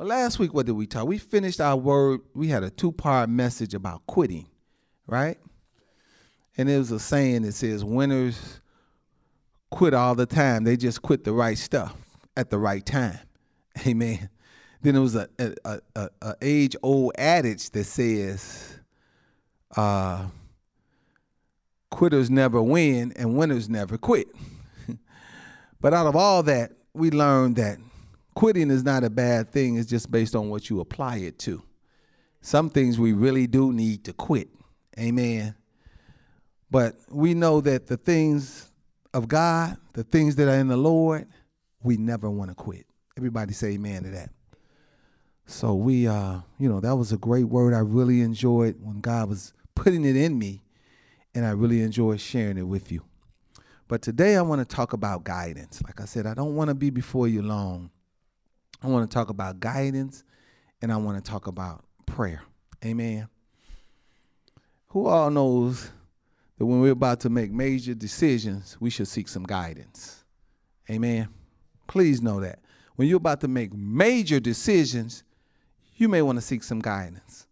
Well, last week, what did we talk? We finished our word. We had a two part message about quitting, right? And it was a saying that says, winners quit all the time. They just quit the right stuff at the right time. Amen. Then it was a, a, a, a age old adage that says, uh, quitters never win and winners never quit. but out of all that, we learned that quitting is not a bad thing, it's just based on what you apply it to. Some things we really do need to quit. Amen. But we know that the things of God, the things that are in the Lord, we never want to quit. Everybody say amen to that. So we uh, you know, that was a great word. I really enjoyed when God was putting it in me, and I really enjoyed sharing it with you. But today I want to talk about guidance. Like I said, I don't want to be before you long. I want to talk about guidance and I want to talk about prayer. Amen. Who all knows that when we're about to make major decisions, we should seek some guidance? Amen. Please know that. When you're about to make major decisions, you may want to seek some guidance.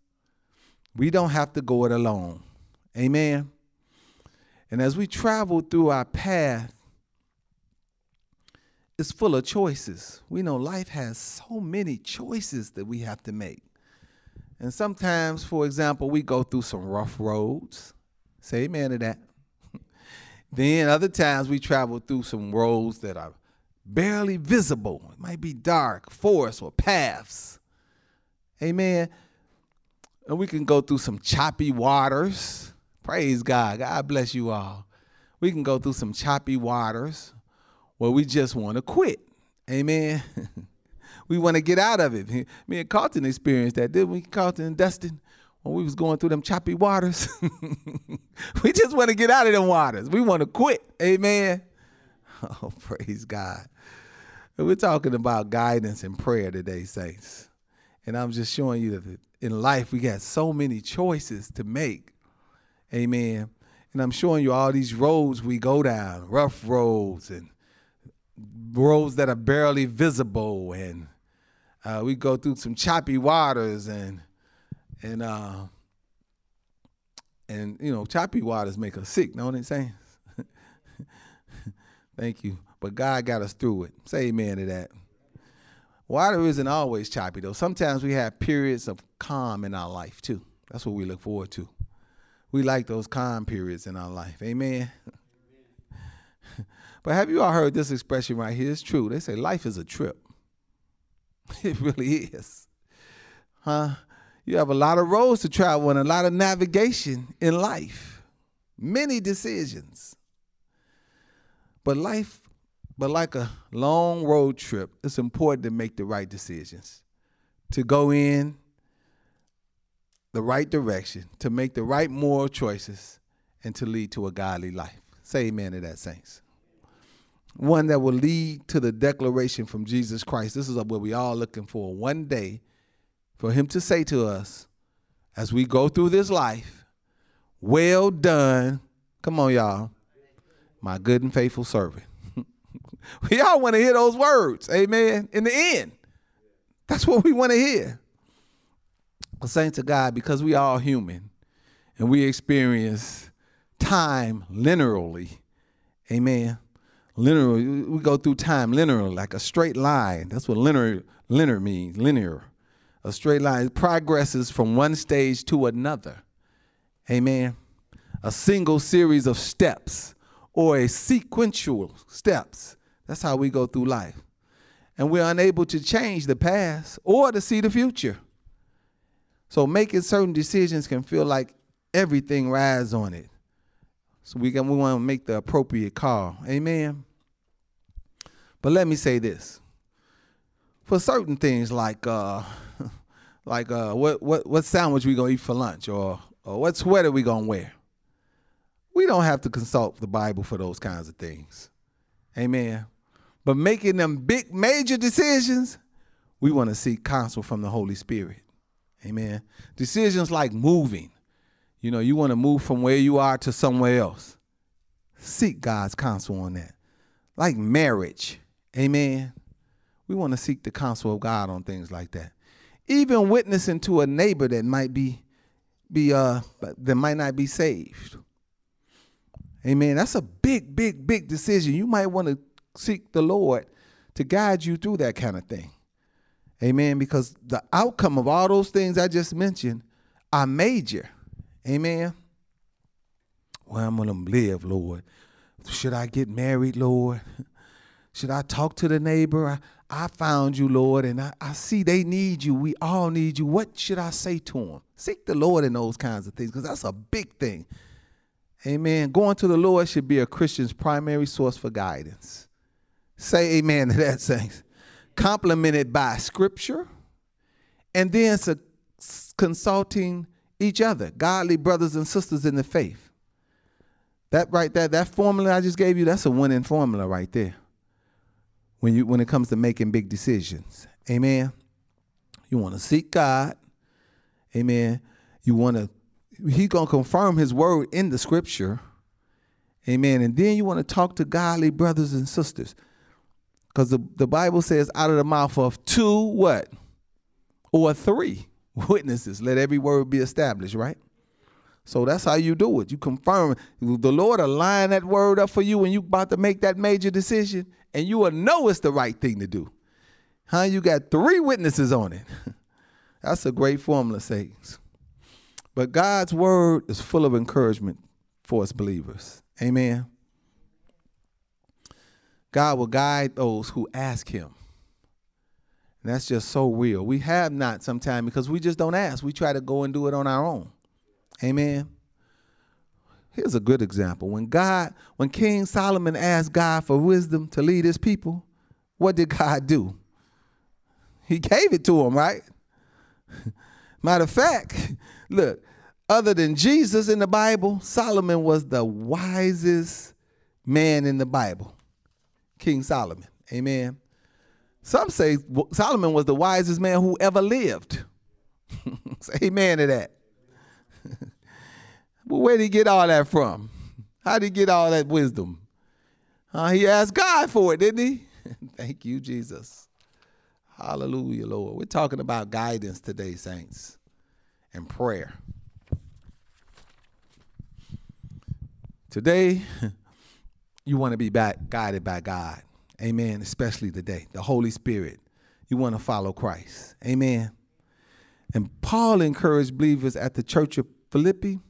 We don't have to go it alone. Amen. And as we travel through our path, it's full of choices. We know life has so many choices that we have to make. And sometimes, for example, we go through some rough roads. Say amen to that. then other times we travel through some roads that are barely visible. It might be dark, forests or paths. Amen. And we can go through some choppy waters. Praise God. God bless you all. We can go through some choppy waters well, we just want to quit. Amen. we want to get out of it. Me and Carlton experienced that, didn't we, Carlton and Dustin? When we was going through them choppy waters. we just want to get out of them waters. We want to quit. Amen. Oh, praise God. we're talking about guidance and prayer today, saints. And I'm just showing you that in life we got so many choices to make. Amen. And I'm showing you all these roads we go down, rough roads and roads that are barely visible, and uh, we go through some choppy waters, and and uh, and you know, choppy waters make us sick. Know what I'm saying? Thank you. But God got us through it. Say amen to that. Water isn't always choppy though. Sometimes we have periods of calm in our life too. That's what we look forward to. We like those calm periods in our life. Amen. But have you all heard this expression right here? It's true. They say life is a trip. It really is. Huh? You have a lot of roads to travel and a lot of navigation in life. Many decisions. But life, but like a long road trip, it's important to make the right decisions. To go in the right direction, to make the right moral choices, and to lead to a godly life. Say amen to that, saints one that will lead to the declaration from Jesus Christ. This is what we all looking for. One day for him to say to us as we go through this life, well done. Come on, y'all. My good and faithful servant. we all want to hear those words. Amen. In the end. That's what we want to hear. But saints of God, because we all human and we experience time linearly. Amen linear. We go through time linear, like a straight line. That's what linear linear means. Linear, a straight line. Progresses from one stage to another. Amen. A single series of steps or a sequential steps. That's how we go through life. And we're unable to change the past or to see the future. So making certain decisions can feel like everything rides on it. So we, can, we want to make the appropriate call. Amen. But let me say this. For certain things like uh like uh what what what sandwich we gonna eat for lunch or or what sweater we gonna wear. We don't have to consult the Bible for those kinds of things. Amen. But making them big major decisions, we want to seek counsel from the Holy Spirit. Amen. Decisions like moving. You know, you want to move from where you are to somewhere else. Seek God's counsel on that. Like marriage. Amen. We want to seek the counsel of God on things like that. even witnessing to a neighbor that might be be uh that might not be saved. Amen. That's a big, big, big decision. You might want to seek the Lord to guide you through that kind of thing. Amen. Because the outcome of all those things I just mentioned are major. Amen. Where I'm to live, Lord. Should I get married, Lord? Should I talk to the neighbor? I, I found you, Lord, and I, I, see they need you. We all need you. What should I say to them? Seek the Lord in those kinds of things because that's a big thing. Amen. Going to the Lord should be a Christian's primary source for guidance. Say amen to that, saints. Complemented by scripture and then consulting each other, godly brothers and sisters in the faith. That right there, that formula I just gave you, that's a winning formula right there. When you when it comes to making big decisions. Amen. You want to seek God. Amen. You want to he's going to confirm his word in the scripture. Amen. And then you want to talk to godly brothers and sisters. Because the, the Bible says, out of the mouth of two, what? Or three witnesses, let every word be established, right? So that's how you do it. You confirm the Lord align that word up for you when you about to make that major decision, and you will know it's the right thing to do. Huh? You got three witnesses on it. that's a great formula, saints. But God's word is full of encouragement for us believers. Amen. God will guide those who ask him. And that's just so real. We have not sometimes because we just don't ask. We try to go and do it on our own. Amen. Here's a good example. When God, when King Solomon asked God for wisdom to lead his people, what did God do? He gave it to him, right? Matter of fact, look, other than Jesus in the Bible, Solomon was the wisest man in the Bible. King Solomon. Amen. Some say Solomon was the wisest man who ever lived. say amen to that. But where did he get all that from? How did he get all that wisdom? Uh, he asked God for it, didn't he? Thank you, Jesus. Hallelujah, Lord. We're talking about guidance today, saints, and prayer. Today, you want to be guided by God. Amen. Especially today, the Holy Spirit. You want to follow Christ. Amen. And Paul encouraged believers at the church of Philippi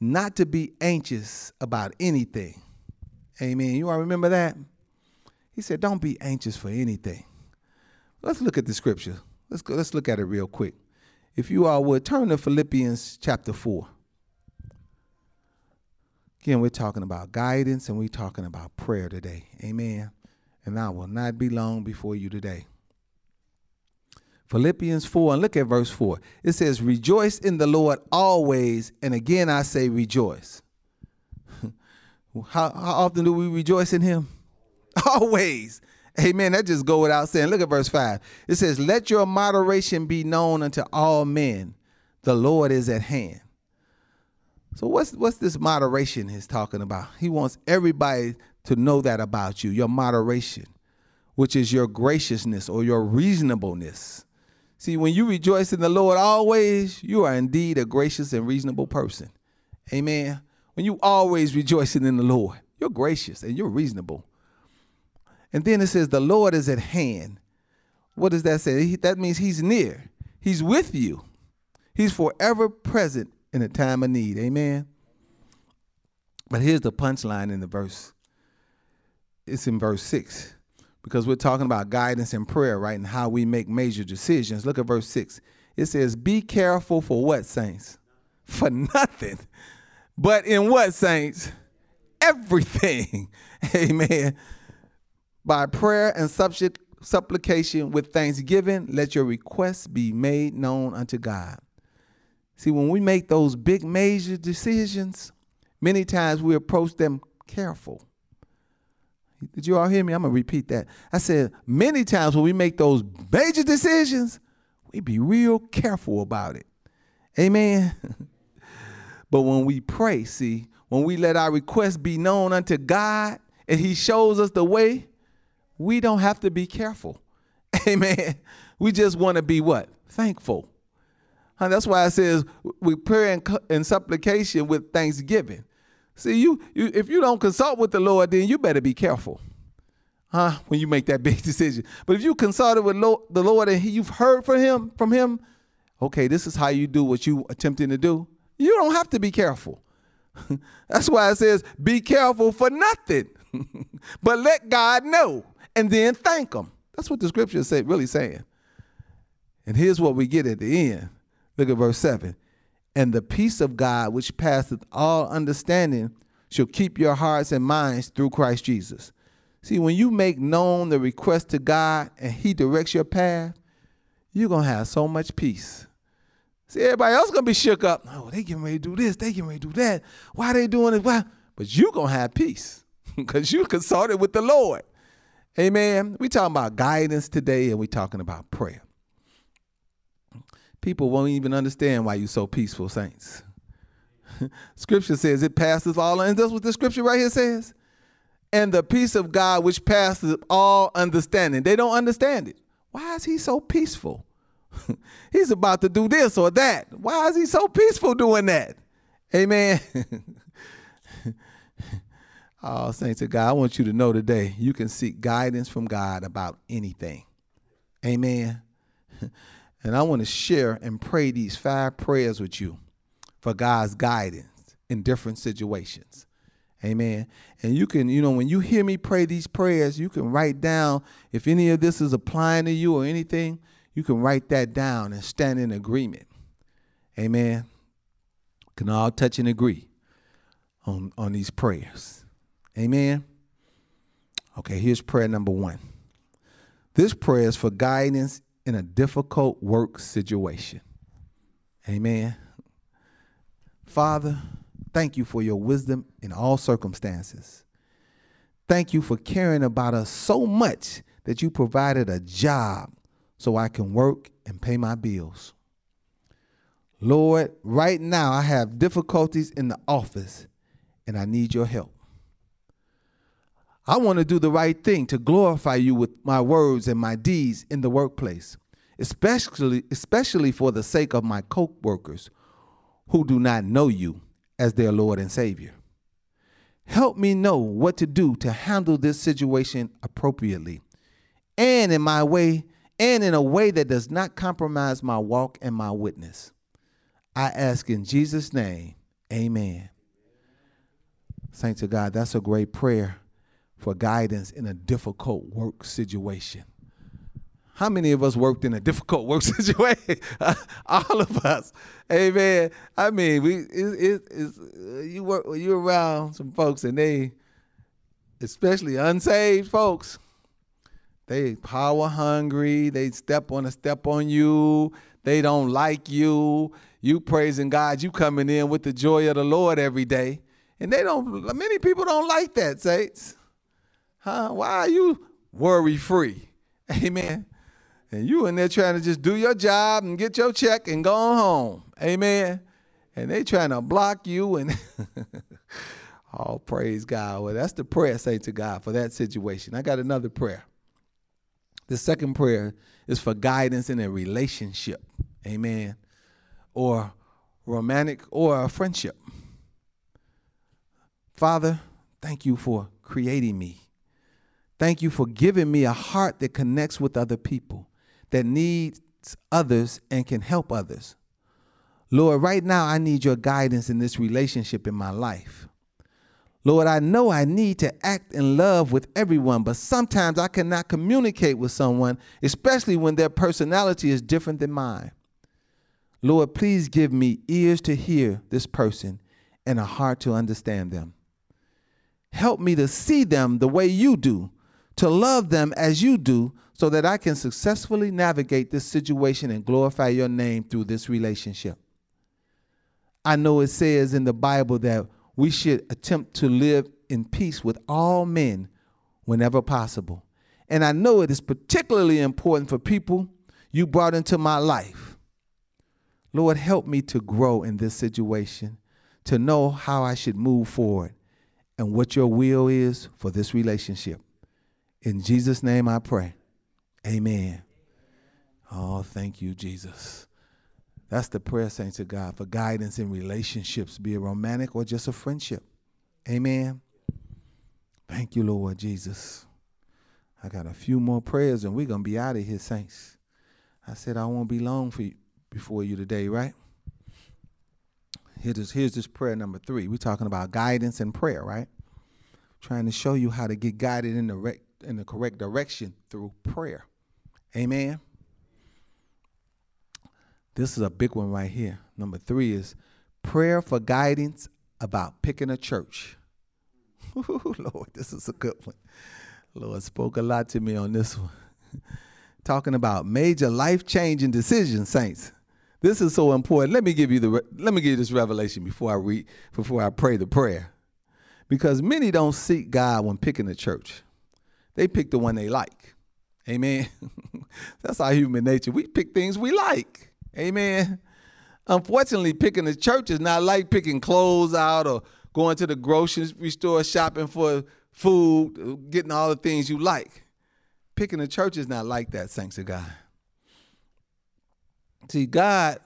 not to be anxious about anything. Amen. You all remember that? He said, Don't be anxious for anything. Let's look at the scripture. Let's go, let's look at it real quick. If you all would turn to Philippians chapter 4. Again, we're talking about guidance and we're talking about prayer today. Amen. And I will not be long before you today. Philippians 4, and look at verse 4. It says, Rejoice in the Lord always. And again, I say rejoice. how, how often do we rejoice in Him? Always. Amen. That just go without saying. Look at verse 5. It says, Let your moderation be known unto all men. The Lord is at hand. So what's what's this moderation he's talking about? He wants everybody to know that about you, your moderation, which is your graciousness or your reasonableness. See, when you rejoice in the Lord always, you are indeed a gracious and reasonable person. Amen. When you always rejoicing in the Lord, you're gracious and you're reasonable. And then it says the Lord is at hand. What does that say? That means he's near. He's with you. He's forever present in a time of need. Amen. But here's the punchline in the verse. It's in verse 6 because we're talking about guidance and prayer, right? And how we make major decisions. Look at verse 6. It says, Be careful for what, saints? For nothing. But in what, saints? Everything. Amen. By prayer and supplication with thanksgiving, let your requests be made known unto God. See, when we make those big major decisions, many times we approach them careful. Did you all hear me? I'm going to repeat that. I said, many times when we make those major decisions, we be real careful about it. Amen. but when we pray, see, when we let our requests be known unto God and He shows us the way, we don't have to be careful. Amen. We just want to be what? thankful. That's why it says we pray and supplication with thanksgiving. See, you, you if you don't consult with the Lord, then you better be careful, huh? When you make that big decision. But if you consulted with the Lord and you've heard from Him, from Him, okay, this is how you do what you attempting to do. You don't have to be careful. That's why it says, "Be careful for nothing, but let God know, and then thank Him." That's what the scripture is say, really saying. And here's what we get at the end. Look at verse 7. And the peace of God, which passeth all understanding, shall keep your hearts and minds through Christ Jesus. See, when you make known the request to God and He directs your path, you're going to have so much peace. See, everybody else going to be shook up. Oh, they getting ready to do this. They getting ready to do that. Why are they doing it? Why? But you going to have peace because you consulted with the Lord. Amen. We talking about guidance today and we talking about prayer people won't even understand why you're so peaceful, saints. scripture says it passes all, and that's what the scripture right here says. And the peace of God which passes all understanding. They don't understand it. Why is he so peaceful? He's about to do this or that. Why is he so peaceful doing that? Amen. oh, saints of God, I want you to know today you can seek guidance from God about anything. Amen. And I want to share and pray these five prayers with you for God's guidance in different situations. Amen. And you can, you know, when you hear me pray these prayers, you can write down if any of this is applying to you or anything, you can write that down and stand in agreement. Amen. Can all touch and agree on, on these prayers. Amen. Okay, here's prayer number one. This prayer is for guidance in a difficult work situation. Amen. Father, thank you for your wisdom in all circumstances. Thank you for caring about us so much that you provided a job so I can work and pay my bills. Lord, right now I have difficulties in the office and I need your help. I want to do the right thing to glorify you with my words and my deeds in the workplace, especially, especially for the sake of my co-workers who do not know you as their Lord and Savior. Help me know what to do to handle this situation appropriately and in my way and in a way that does not compromise my walk and my witness. I ask in Jesus' name, amen. Saints of God, that's a great prayer for guidance in a difficult work situation. How many of us worked in a difficult work situation? All of us. Amen. I mean, we it, it, uh, you work you around some folks and they, especially unsaved folks, they power hungry. They step on a step on you. They don't like you. You praising God. You coming in with the joy of the Lord every day, and they don't. Many people don't like that, saints. Huh? Why are you worry free? Amen. And you in there trying to just do your job and get your check and go home. Amen. And they trying to block you and oh praise God. Well, that's the prayer, say to God, for that situation. I got another prayer. The second prayer is for guidance in a relationship. Amen. Or romantic or a friendship. Father, thank you for creating me Thank you for giving me a heart that connects with other people, that needs others and can help others. Lord, right now I need your guidance in this relationship in my life. Lord, I know I need to act in love with everyone, but sometimes I cannot communicate with someone, especially when their personality is different than mine. Lord, please give me ears to hear this person and a heart to understand them. Help me to see them the way you do to love them as you do so that I can successfully navigate this situation and glorify your name through this relationship. I know it says in the Bible that we should attempt to live in peace with all men whenever possible. And I know it is particularly important for people you brought into my life. Lord, help me to grow in this situation, to know how I should move forward and what your will is for this relationship. In Jesus' name I pray. Amen. Oh, thank you, Jesus. That's the prayer, saints of God, for guidance in relationships, be it romantic or just a friendship. Amen. Thank you, Lord Jesus. I got a few more prayers and we're going to be out of here, saints. I said I won't be long for you, before you today, right? Here's this, here's this prayer number three. We're talking about guidance and prayer, right? Trying to show you how to get guided in the, rec- in the correct direction through prayer. Amen. This is a big one right here. Number three is prayer for guidance about picking a church. Lord, this is a good one. Lord spoke a lot to me on this one. Talking about major life changing decisions, saints. This is so important. Let me give you the let me give you this revelation before I read before I pray the prayer. Because many don't seek God when picking a church. They pick the one they like. Amen. That's our human nature. We pick things we like. Amen. Unfortunately, picking a church is not like picking clothes out or going to the grocery store shopping for food, getting all the things you like. Picking a church is not like that, thanks to God. See, God,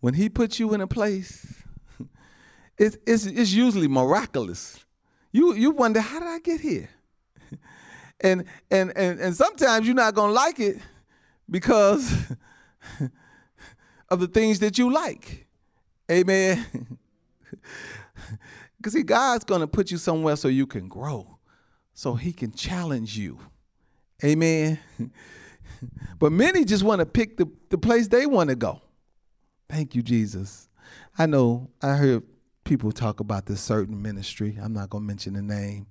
when He puts you in a place, it's, it's, it's usually miraculous. You, you wonder, how did I get here? And, and, and, and sometimes you're not to like it because of the things that you like. Amen. Because see, God's to put you somewhere so you can grow, so He can challenge you. Amen. but many just want to pick the, the place they want to go. Thank you, Jesus. I know I heard people talk about this certain ministry. I'm not going to mention the name.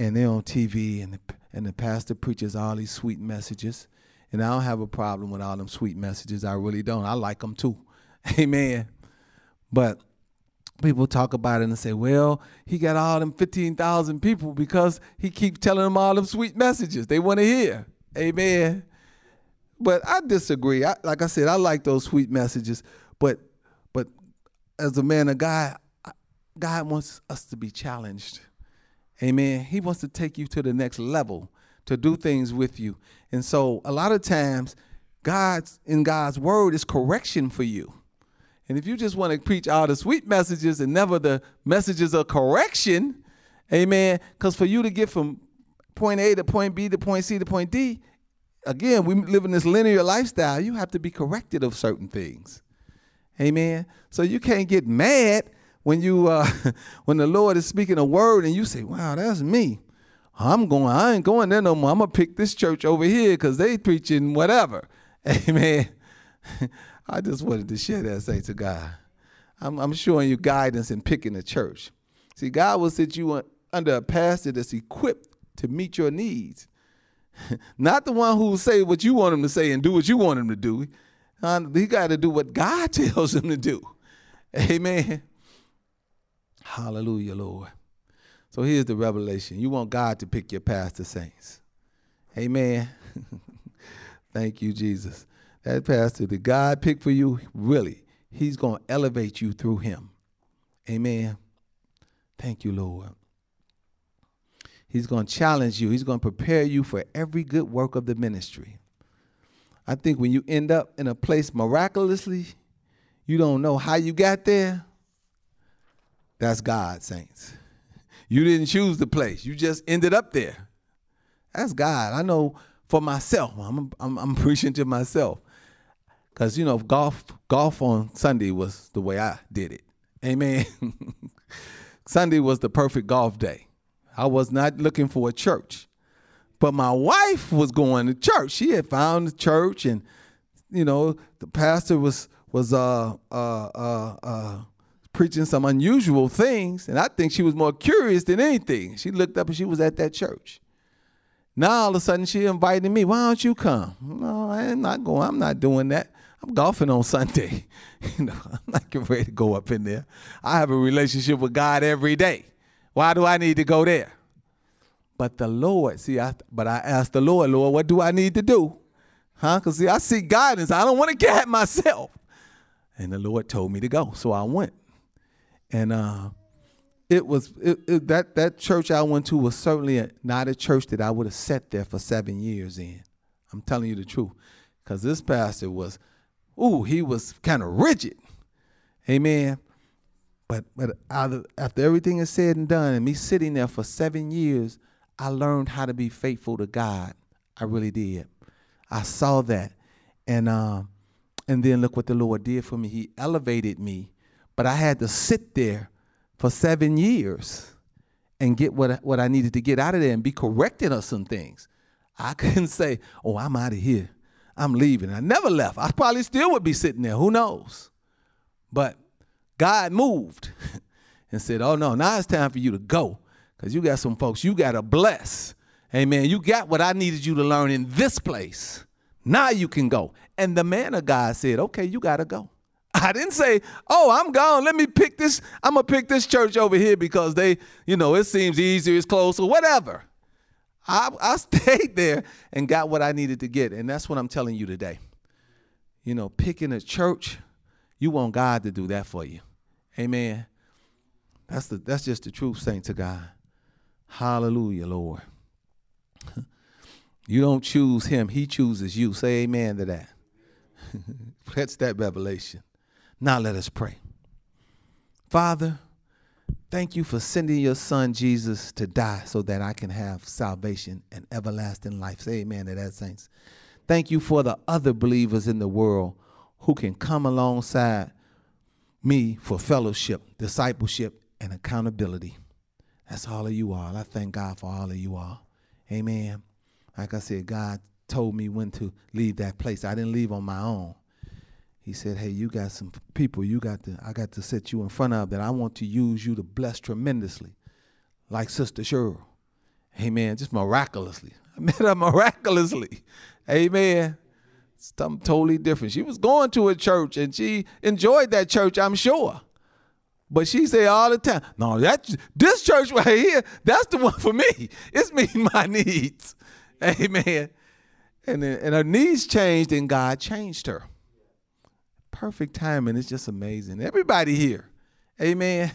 And they're on TV, and and the pastor preaches all these sweet messages. And I don't have a problem with all them sweet messages. I really don't. I like them too. Amen. But people talk about it and say, well, he got all them 15,000 people because he keeps telling them all them sweet messages they want to hear. Amen. But I disagree. I, like I said, I like those sweet messages. But but as a man of God, God wants us to be challenged. Amen. He wants to take you to the next level to do things with you. And so a lot of times, God's in God's word is correction for you. And if you just want to preach all the sweet messages and never the messages of correction, amen, because for you to get from point A to point B to point C to point D, again, we live in this linear lifestyle. You have to be corrected of certain things. Amen. So you can't get mad when you uh, when the Lord is speaking a word and you say, "Wow, that's me." I'm going, I ain't going there no more. I'm gonna pick this church over here because they preaching whatever. Amen. I just wanted to share that say to God. I'm, I'm showing you guidance in picking a church. See, God will set you under a pastor that's equipped to meet your needs. Not the one who will say what you want him to say and do what you want him to do. he got to do what God tells him to do. Amen. Hallelujah, Lord. So here's the revelation. You want God to pick your pastor saints. Amen. Thank you, Jesus. That pastor that God picked for you, really, he's going to elevate you through him. Amen. Thank you, Lord. He's going to challenge you. He's going to prepare you for every good work of the ministry. I think when you end up in a place miraculously, you don't know how you got there. That's God, saints. You didn't choose the place. You just ended up there. That's God. I know for myself. I'm I'm, I'm preaching to myself. Cause you know golf golf on Sunday was the way I did it. Amen. Sunday was the perfect golf day. I was not looking for a church, but my wife was going to church. She had found a church, and you know the pastor was was uh uh uh uh preaching some unusual things, and I think she was more curious than anything. She looked up and she was at that church. Now all of a sudden she invited me. Why don't you come? No, I'm not going. I'm not doing that. I'm golfing on Sunday. you know, I'm not getting ready to go up in there. I have a relationship with God every day. Why do I need to go there? But the Lord, see, I but I asked the Lord, Lord, what do I need to do? Huh? Because see, I seek guidance. I don't want to get myself. And the Lord told me to go. So I went and uh, it was it, it, that that church I went to was certainly a, not a church that I would have sat there for seven years in. I'm telling you the truth, Because this pastor was, ooh, he was kind of rigid. Amen. But but after everything is said and done, and me sitting there for seven years, I learned how to be faithful to God. I really did. I saw that, and um, and then look what the Lord did for me. He elevated me, but I had to sit there for seven years and get what what I needed to get out of there and be corrected on some things. I couldn't say, "Oh, I'm out of here. I'm leaving." I never left. I probably still would be sitting there. Who knows? But God moved and said, Oh, no, now it's time for you to go because you got some folks you got to bless. Amen. You got what I needed you to learn in this place. Now you can go. And the man of God said, Okay, you got to go. I didn't say, "Oh, I'm gone. Let me pick this. I'm gonna pick this church over here because they, you know, it seems easier, it's closer, whatever." I, I stayed there and got what I needed to get, and that's what I'm telling you today. You know, picking a church, you want God to do that for you. Amen. That's the that's just the truth, saint to God. Hallelujah, Lord. you don't choose him, he chooses you. Say amen to that. That's that revelation. Now let us pray. Father, thank you for sending your son Jesus to die so that I can have salvation and everlasting life. Say amen to that, saints. Thank you for the other believers in the world who can come alongside me for fellowship, discipleship, and accountability. That's all of you all. I thank God for all of you all. Amen. Like I said, God told me when to leave that place. I didn't leave on my own. He said, Hey, you got some people you got to I got to set you in front of that I want to use you to bless tremendously. Like Sister Cheryl. Amen. Just miraculously. I met her miraculously. Amen something totally different. She was going to a church and she enjoyed that church, I'm sure. But she say all the time, no, that this church right here, that's the one for me. It's meeting my needs. Amen. And, and her needs changed and God changed her. Perfect timing. It's just amazing. Everybody here. Amen.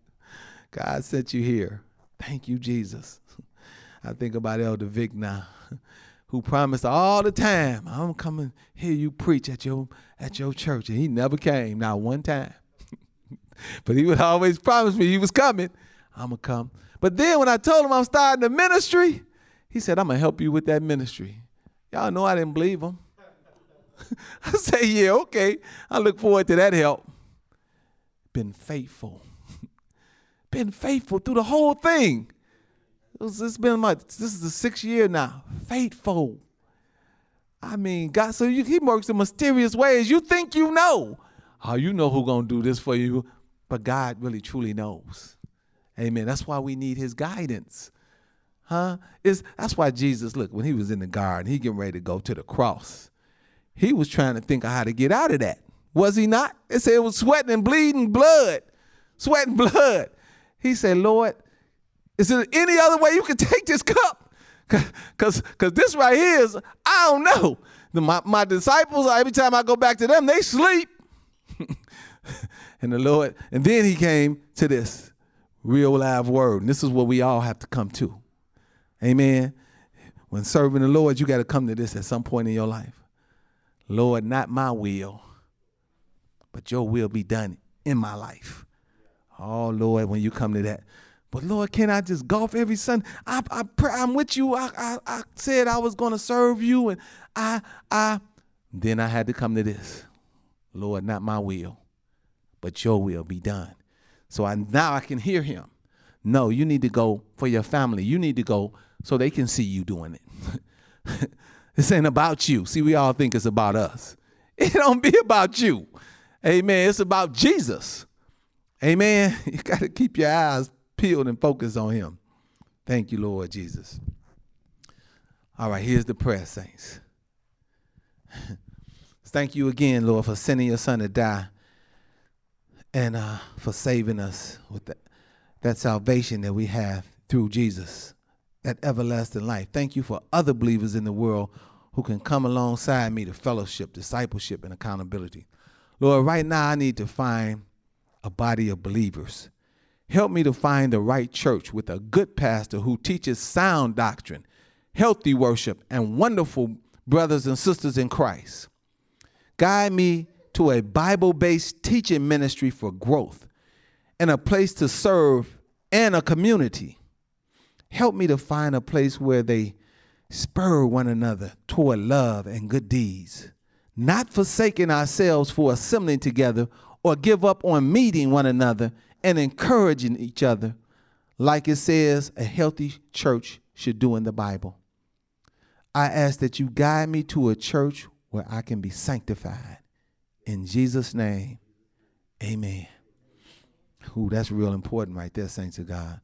God sent you here. Thank you, Jesus. I think about Elder Vic now who promised all the time, I'm coming hear you preach at your at your church. And he never came, not one time. but he would always promise me he was coming. I'm gonna come. But then when I told him I'm starting the ministry, he said, I'm gonna help you with that ministry. Y'all know I didn't believe him. I say, yeah, okay. I look forward to that help. Been faithful. Been faithful through the whole thing. It's been my this is the sixth year now. Faithful. I mean, God, so you, he works in mysterious ways. You think you know. Oh, you know who gonna do this for you. But God really truly knows. Amen. That's why we need his guidance. Huh? Is that's why Jesus, look, when he was in the garden, he getting ready to go to the cross. He was trying to think of how to get out of that. Was he not? It said it was sweating and bleeding blood. Sweating blood. He said, Lord, is there any other way you can take this cup? Because cause this right here is, I don't know. The, my, my disciples, every time I go back to them, they sleep. and the Lord, and then he came to this real live word. And this is what we all have to come to. Amen. When serving the Lord, you got to come to this at some point in your life. Lord, not my will, but your will be done in my life. Oh, Lord, when you come to that, but Lord, can I just golf every Sunday? I, I pray, I'm with you. I, I, I said I was going to serve you, and I, I. Then I had to come to this, Lord, not my will, but Your will be done. So I now I can hear Him. No, you need to go for your family. You need to go so they can see you doing it. this ain't about you. See, we all think it's about us. It don't be about you. Amen. It's about Jesus. Amen. You got to keep your eyes peeled and focused on him. Thank you, Lord Jesus. All right, here's the prayer, saints. Thank you again, Lord, for sending your son to die and uh, for saving us with that, that salvation that we have through Jesus, that everlasting life. Thank you for other believers in the world who can come alongside me to fellowship, discipleship, and accountability. Lord, right now I need to find a body of believers Help me to find the right church with a good pastor who teaches sound doctrine, healthy worship, and wonderful brothers and sisters in Christ. Guide me to a Bible based teaching ministry for growth and a place to serve and a community. Help me to find a place where they spur one another toward love and good deeds, not forsaking ourselves for assembling together or give up on meeting one another and encouraging each other, like it says a healthy church should do in the Bible. I ask that you guide me to a church where I can be sanctified. In Jesus' name, amen. Ooh, that's real important right there, saints of God.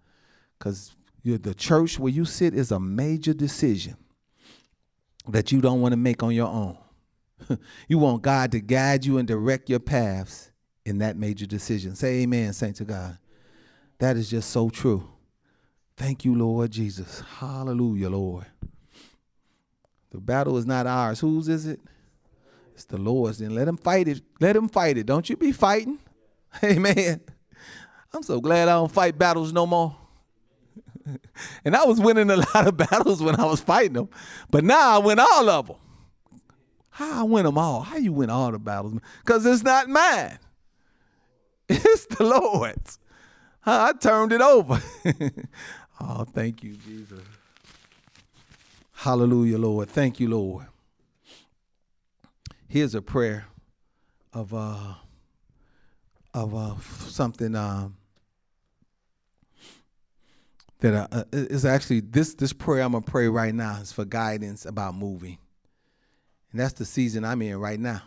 Because the church where you sit is a major decision that you don't want to make on your own. you want God to guide you and direct your paths in that major decision. Say amen, saints of God. That is just so true. Thank you, Lord Jesus. Hallelujah, Lord. The battle is not ours. Whose is it? It's the Lord's. Then let him fight it. Let him fight it. Don't you be fighting. Amen. I'm so glad I don't fight battles no more. and I was winning a lot of battles when I was fighting them, but now I win all of them. How I win them all? How you win all the battles? Because it's not mine. It's the Lord's. I turned it over. oh, thank you, Jesus. Hallelujah, Lord. Thank you, Lord. Here's a prayer of uh of uh something um that uh, is actually this this prayer I'm gonna pray right now is for guidance about moving, and that's the season I'm in right now.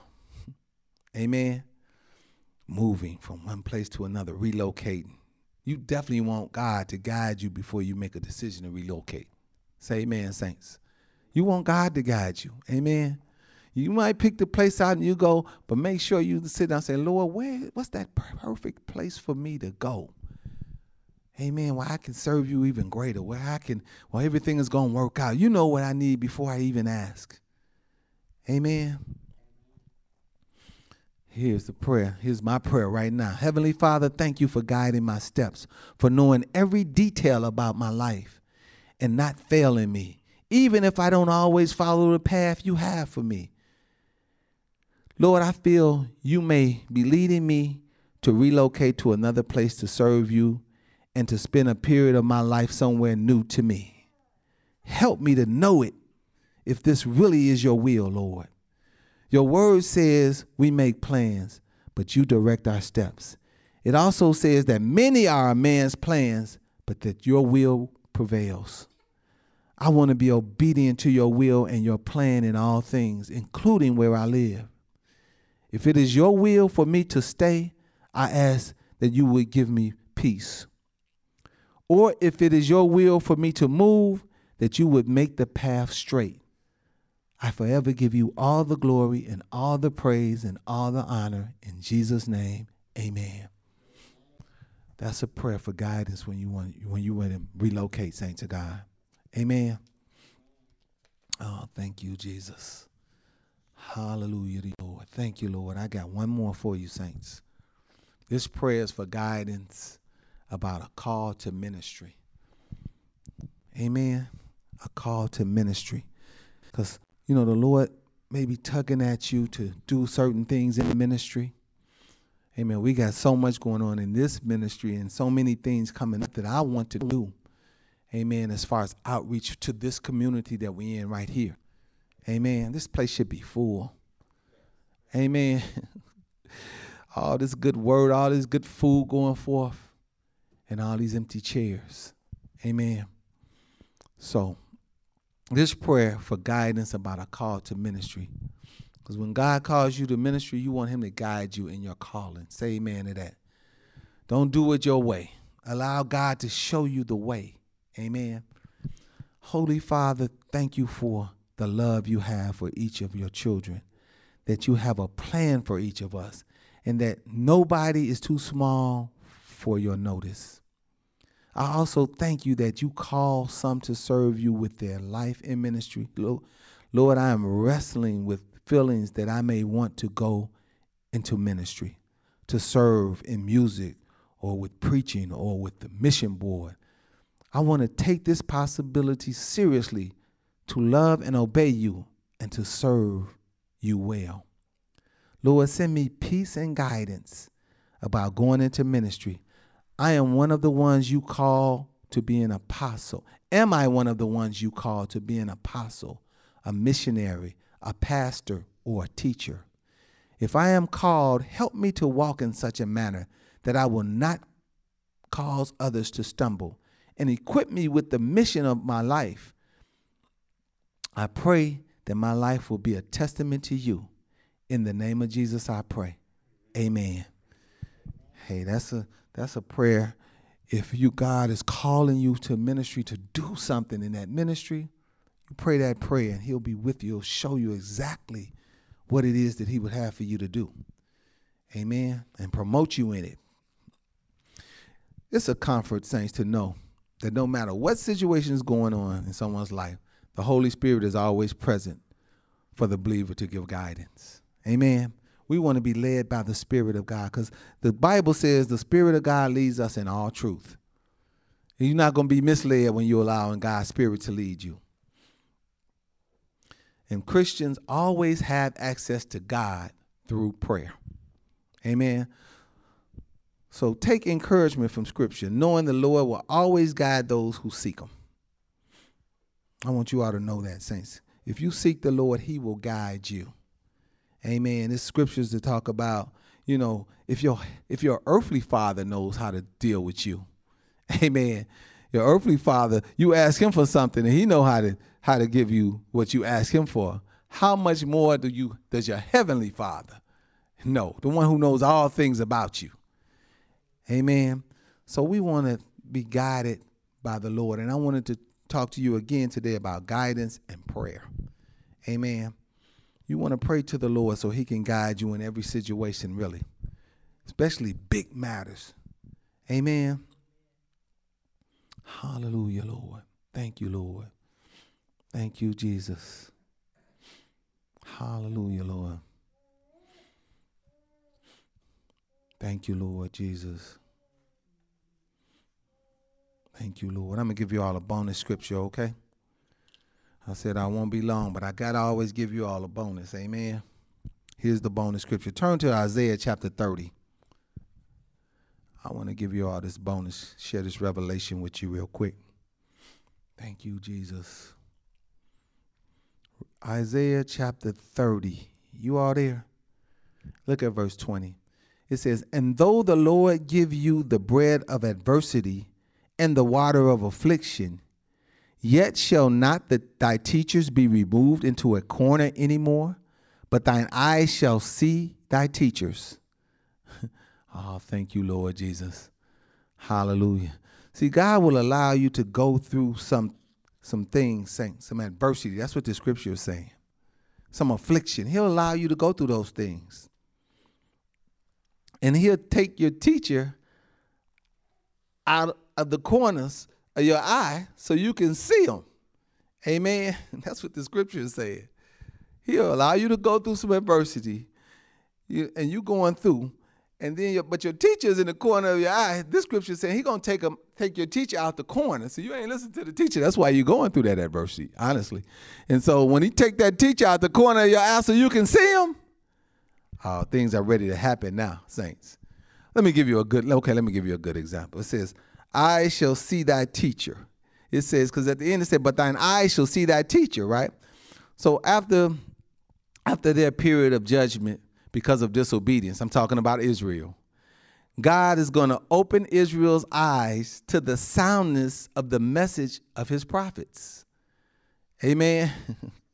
Amen. Moving from one place to another, relocating. You definitely want God to guide you before you make a decision to relocate. Say amen, saints. You want God to guide you. Amen. You might pick the place out and you go, but make sure you sit down and say, Lord, where what's that perfect place for me to go? Amen. Where I can serve you even greater, where I can, well, everything is going to work out. You know what I need before I even ask. Amen. Here's the prayer. Here's my prayer right now. Heavenly Father, thank you for guiding my steps, for knowing every detail about my life and not failing me, even if I don't always follow the path you have for me. Lord, I feel you may be leading me to relocate to another place to serve you and to spend a period of my life somewhere new to me. Help me to know it if this really is your will, Lord. Your word says we make plans, but you direct our steps. It also says that many are a man's plans, but that your will prevails. I want to be obedient to your will and your plan in all things, including where I live. If it is your will for me to stay, I ask that you would give me peace or if it is your will for me to move, that you would make the path straight. I forever give you all the glory and all the praise and all the honor. In Jesus' name, amen. That's a prayer for guidance when you want when you want to relocate, saints of God. Amen. Oh, thank you, Jesus. Hallelujah, Lord. Thank you, Lord. I got one more for you, saints. This prayer is for guidance about a call to ministry. Amen. A call to ministry. Because, you know, the Lord may be tugging at you to do certain things in the ministry. Amen. We got so much going on in this ministry and so many things coming up that I want to do. Amen. As far as outreach to this community that we're in right here. Amen. This place should be full. Amen. all this good word, all this good food going forth and all these empty chairs. Amen. So, this prayer for guidance about a call to ministry. Because when God calls you to ministry, you want Him to guide you in your calling. Say amen to that. Don't do it your way. Allow God to show you the way. Amen. Holy Father, thank you for the love you have for each of your children, that you have a plan for each of us, and that nobody is too small for your notice. I also thank you that you call some to serve you with their life in ministry. Lord, I am wrestling with feelings that I may want to go into ministry, to serve in music or with preaching or with the mission board. I want to take this possibility seriously to love and obey you and to serve you well. Lord, send me peace and guidance about going into ministry. I am one of the ones you call to be an apostle. Am I one of the ones you call to be an apostle, a missionary, a pastor, or a teacher? If I am called, help me to walk in such a manner that I will not cause others to stumble and equip me with the mission of my life. I pray that my life will be a testament to you. In the name of Jesus, I pray. Amen. Hey, that's a that's a prayer. If you God is calling you to ministry to do something in that ministry, you pray that prayer and he'll be with you. He'll show you exactly what it is that he would have for you to do. Amen. And promote you in it. It's a comfort, saints, to know that no matter what situation is going on in someone's life, the Holy Spirit is always present for the believer to give guidance. Amen. We want to be led by the Spirit of God because the Bible says the Spirit of God leads us in all truth. And you're not going to be misled when you're allowing God's Spirit to lead you. And Christians always have access to God through prayer. Amen. So take encouragement from Scripture, knowing the Lord will always guide those who seek Him. I want you all to know that, saints. If you seek the Lord, He will guide you. Amen. There's scriptures to talk about, you know, if your if your earthly father knows how to deal with you. Amen. Your earthly father, you ask him for something and he know how to how to give you what you ask him for. How much more do you does your heavenly father know? The one who knows all things about you. Amen. So we want to be guided by the Lord. And I wanted to talk to you again today about guidance and prayer. Amen. You want to pray to the Lord so he can guide you in every situation, really, especially big matters. Amen. Hallelujah, Lord. Thank you, Lord. Thank you, Jesus. Hallelujah, Lord. Thank you, Lord Jesus. Thank you, Lord. I'm going to give you all a bonus scripture, okay? I said I won't be long, but I got to always give you all a bonus. Amen. Here's the bonus scripture. Turn to Isaiah chapter 30. I want to give you all this bonus, share this revelation with you real quick. Thank you, Jesus. Isaiah chapter 30. You all there? Look at verse 20. It says, And though the Lord give you the bread of adversity, and the water of affliction. Yet shall not the, thy teachers be removed into a corner any more, but thine eyes shall see thy teachers. oh, thank you, Lord Jesus. Hallelujah. See, God will allow you to go through some some things, some adversity. That's what the scripture is saying. Some affliction. He'll allow you to go through those things. And he'll take your teacher out of the corners your eye so you can see them. Amen. That's what the scripture is saying. He'll allow you to go through some adversity, you, and you going through, and then your, but your teacher's in the corner of your eye. This scripture saying he's gonna take him, take your teacher out the corner. So you ain't listen to the teacher. That's why you're going through that adversity, honestly. And so when he take that teacher out the corner of your eye so you can see him, uh, things are ready to happen now, saints. Let me give you a good. Okay, let me give you a good example. It says I shall see thy teacher. It says, because at the end it said, but thine eyes shall see thy teacher, right? So after after their period of judgment because of disobedience, I'm talking about Israel. God is going to open Israel's eyes to the soundness of the message of his prophets. Amen.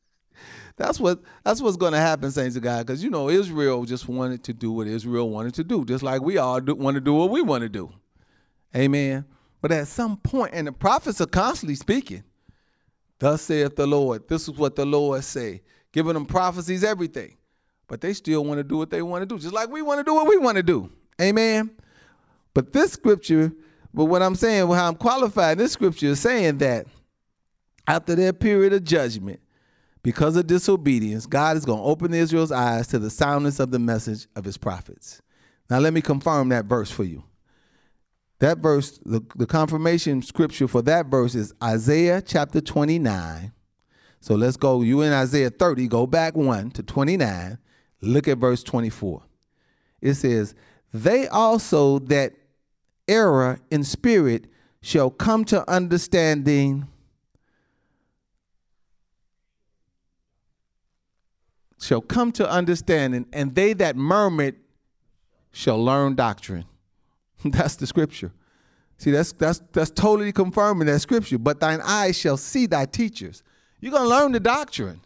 that's what that's what's going to happen, saints of God, because you know Israel just wanted to do what Israel wanted to do, just like we all do, want to do what we want to do. Amen. But at some point, and the prophets are constantly speaking, thus saith the Lord. This is what the Lord say, giving them prophecies, everything. But they still want to do what they want to do, just like we want to do what we want to do. Amen. But this scripture, but what I'm saying, how I'm qualified, this scripture is saying that after their period of judgment, because of disobedience, God is going to open Israel's eyes to the soundness of the message of his prophets. Now, let me confirm that verse for you. That verse, the, the confirmation scripture for that verse is Isaiah chapter 29, So let's go. You in Isaiah 30, go back one to 29. Look at verse 24. It says, They also that error in spirit shall come to understanding. Shall come to understanding, and they that murmured shall learn doctrine. that's the scripture. See, that's that's that's totally confirming that scripture. But thine eyes shall see thy teachers. You're gonna learn the doctrine.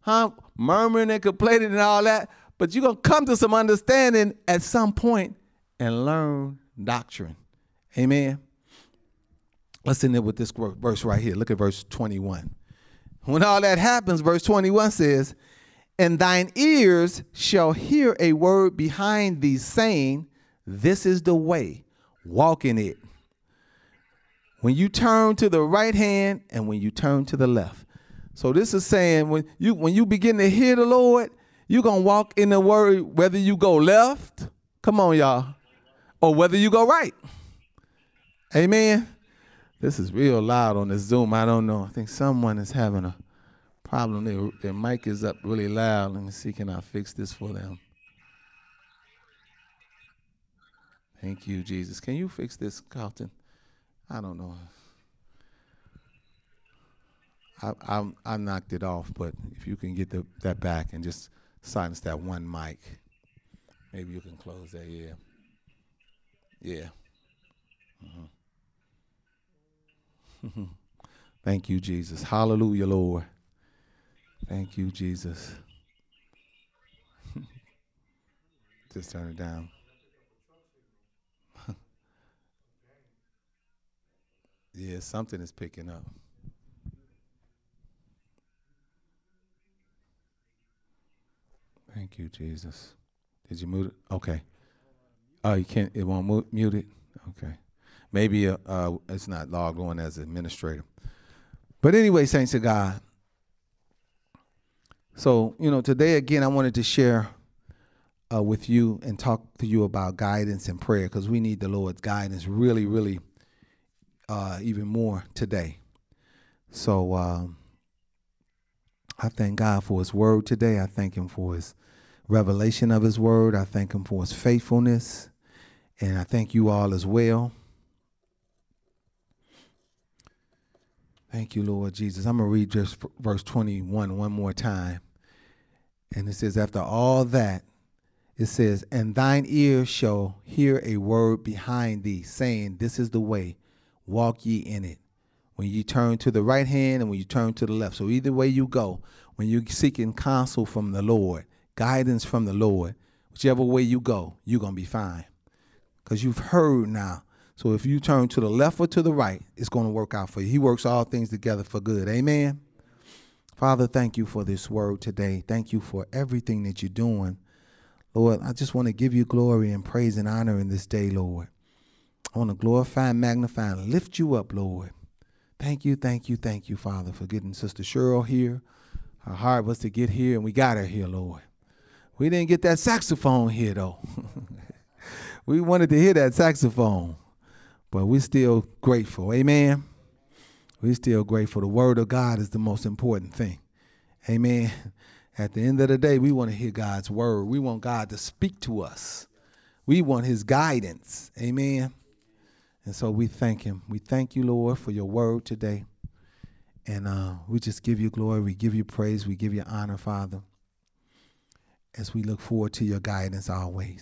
Huh? Murmuring and complaining and all that. But you're gonna come to some understanding at some point and learn doctrine. Amen. Let's end it with this verse right here. Look at verse 21. When all that happens, verse 21 says, And thine ears shall hear a word behind thee saying, This is the way, walk in it. When you turn to the right hand and when you turn to the left. So this is saying when you when you begin to hear the Lord, you're gonna walk in the word whether you go left, come on, y'all, or whether you go right. Amen. This is real loud on this Zoom. I don't know. I think someone is having a problem. Their, their mic is up really loud. Let me see, can I fix this for them? Thank you, Jesus. Can you fix this, Carlton? I don't know. I, I, I knocked it off, but if you can get the, that back and just silence that one mic, maybe you can close that. Yeah. Yeah. Uh-huh. Thank you, Jesus. Hallelujah, Lord. Thank you, Jesus. just turn it down. Yeah, something is picking up. Thank you, Jesus. Did you mute it? Okay. Oh, you can't. It won't mute it. Okay. Maybe uh, uh, it's not logged on as administrator. But anyway, saints of God. So you know, today again, I wanted to share uh, with you and talk to you about guidance and prayer because we need the Lord's guidance really, really, uh, even more today. So um, I thank God for His Word today. I thank Him for His revelation of his word. I thank him for his faithfulness. And I thank you all as well. Thank you, Lord Jesus. I'm going to read just verse 21 one more time. And it says, After all that, it says, And thine ear shall hear a word behind thee, saying, This is the way, walk ye in it. When you turn to the right hand and when you turn to the left. So either way you go, when you're seeking counsel from the Lord, guidance from the Lord, whichever way you go, you're to be fine. Because you've heard now. So if you turn to the left or to the right, it's to work out for you. He works all things together for good. Amen. Father, thank you for this word today. Thank you for everything that you're doing. Lord, I just want to give you glory and praise and honor in this day, Lord. I want to glorify and magnify and lift you up, Lord. Thank you, thank you, thank you, Father, for getting Sister Cheryl here. Her heart was to get here, and we got her here, Lord. We didn't get that saxophone here though. we wanted to hear that saxophone, but we're still grateful. Amen. We're still grateful. The word of God is the most important thing. Amen. At the end of the day, we want to hear God's word. We want God to speak to us. We want his guidance. Amen. And so we thank him. We thank you, Lord, for your word today. And uh, we just give you glory. We give you praise. We give you honor, Father as we look forward to your guidance always.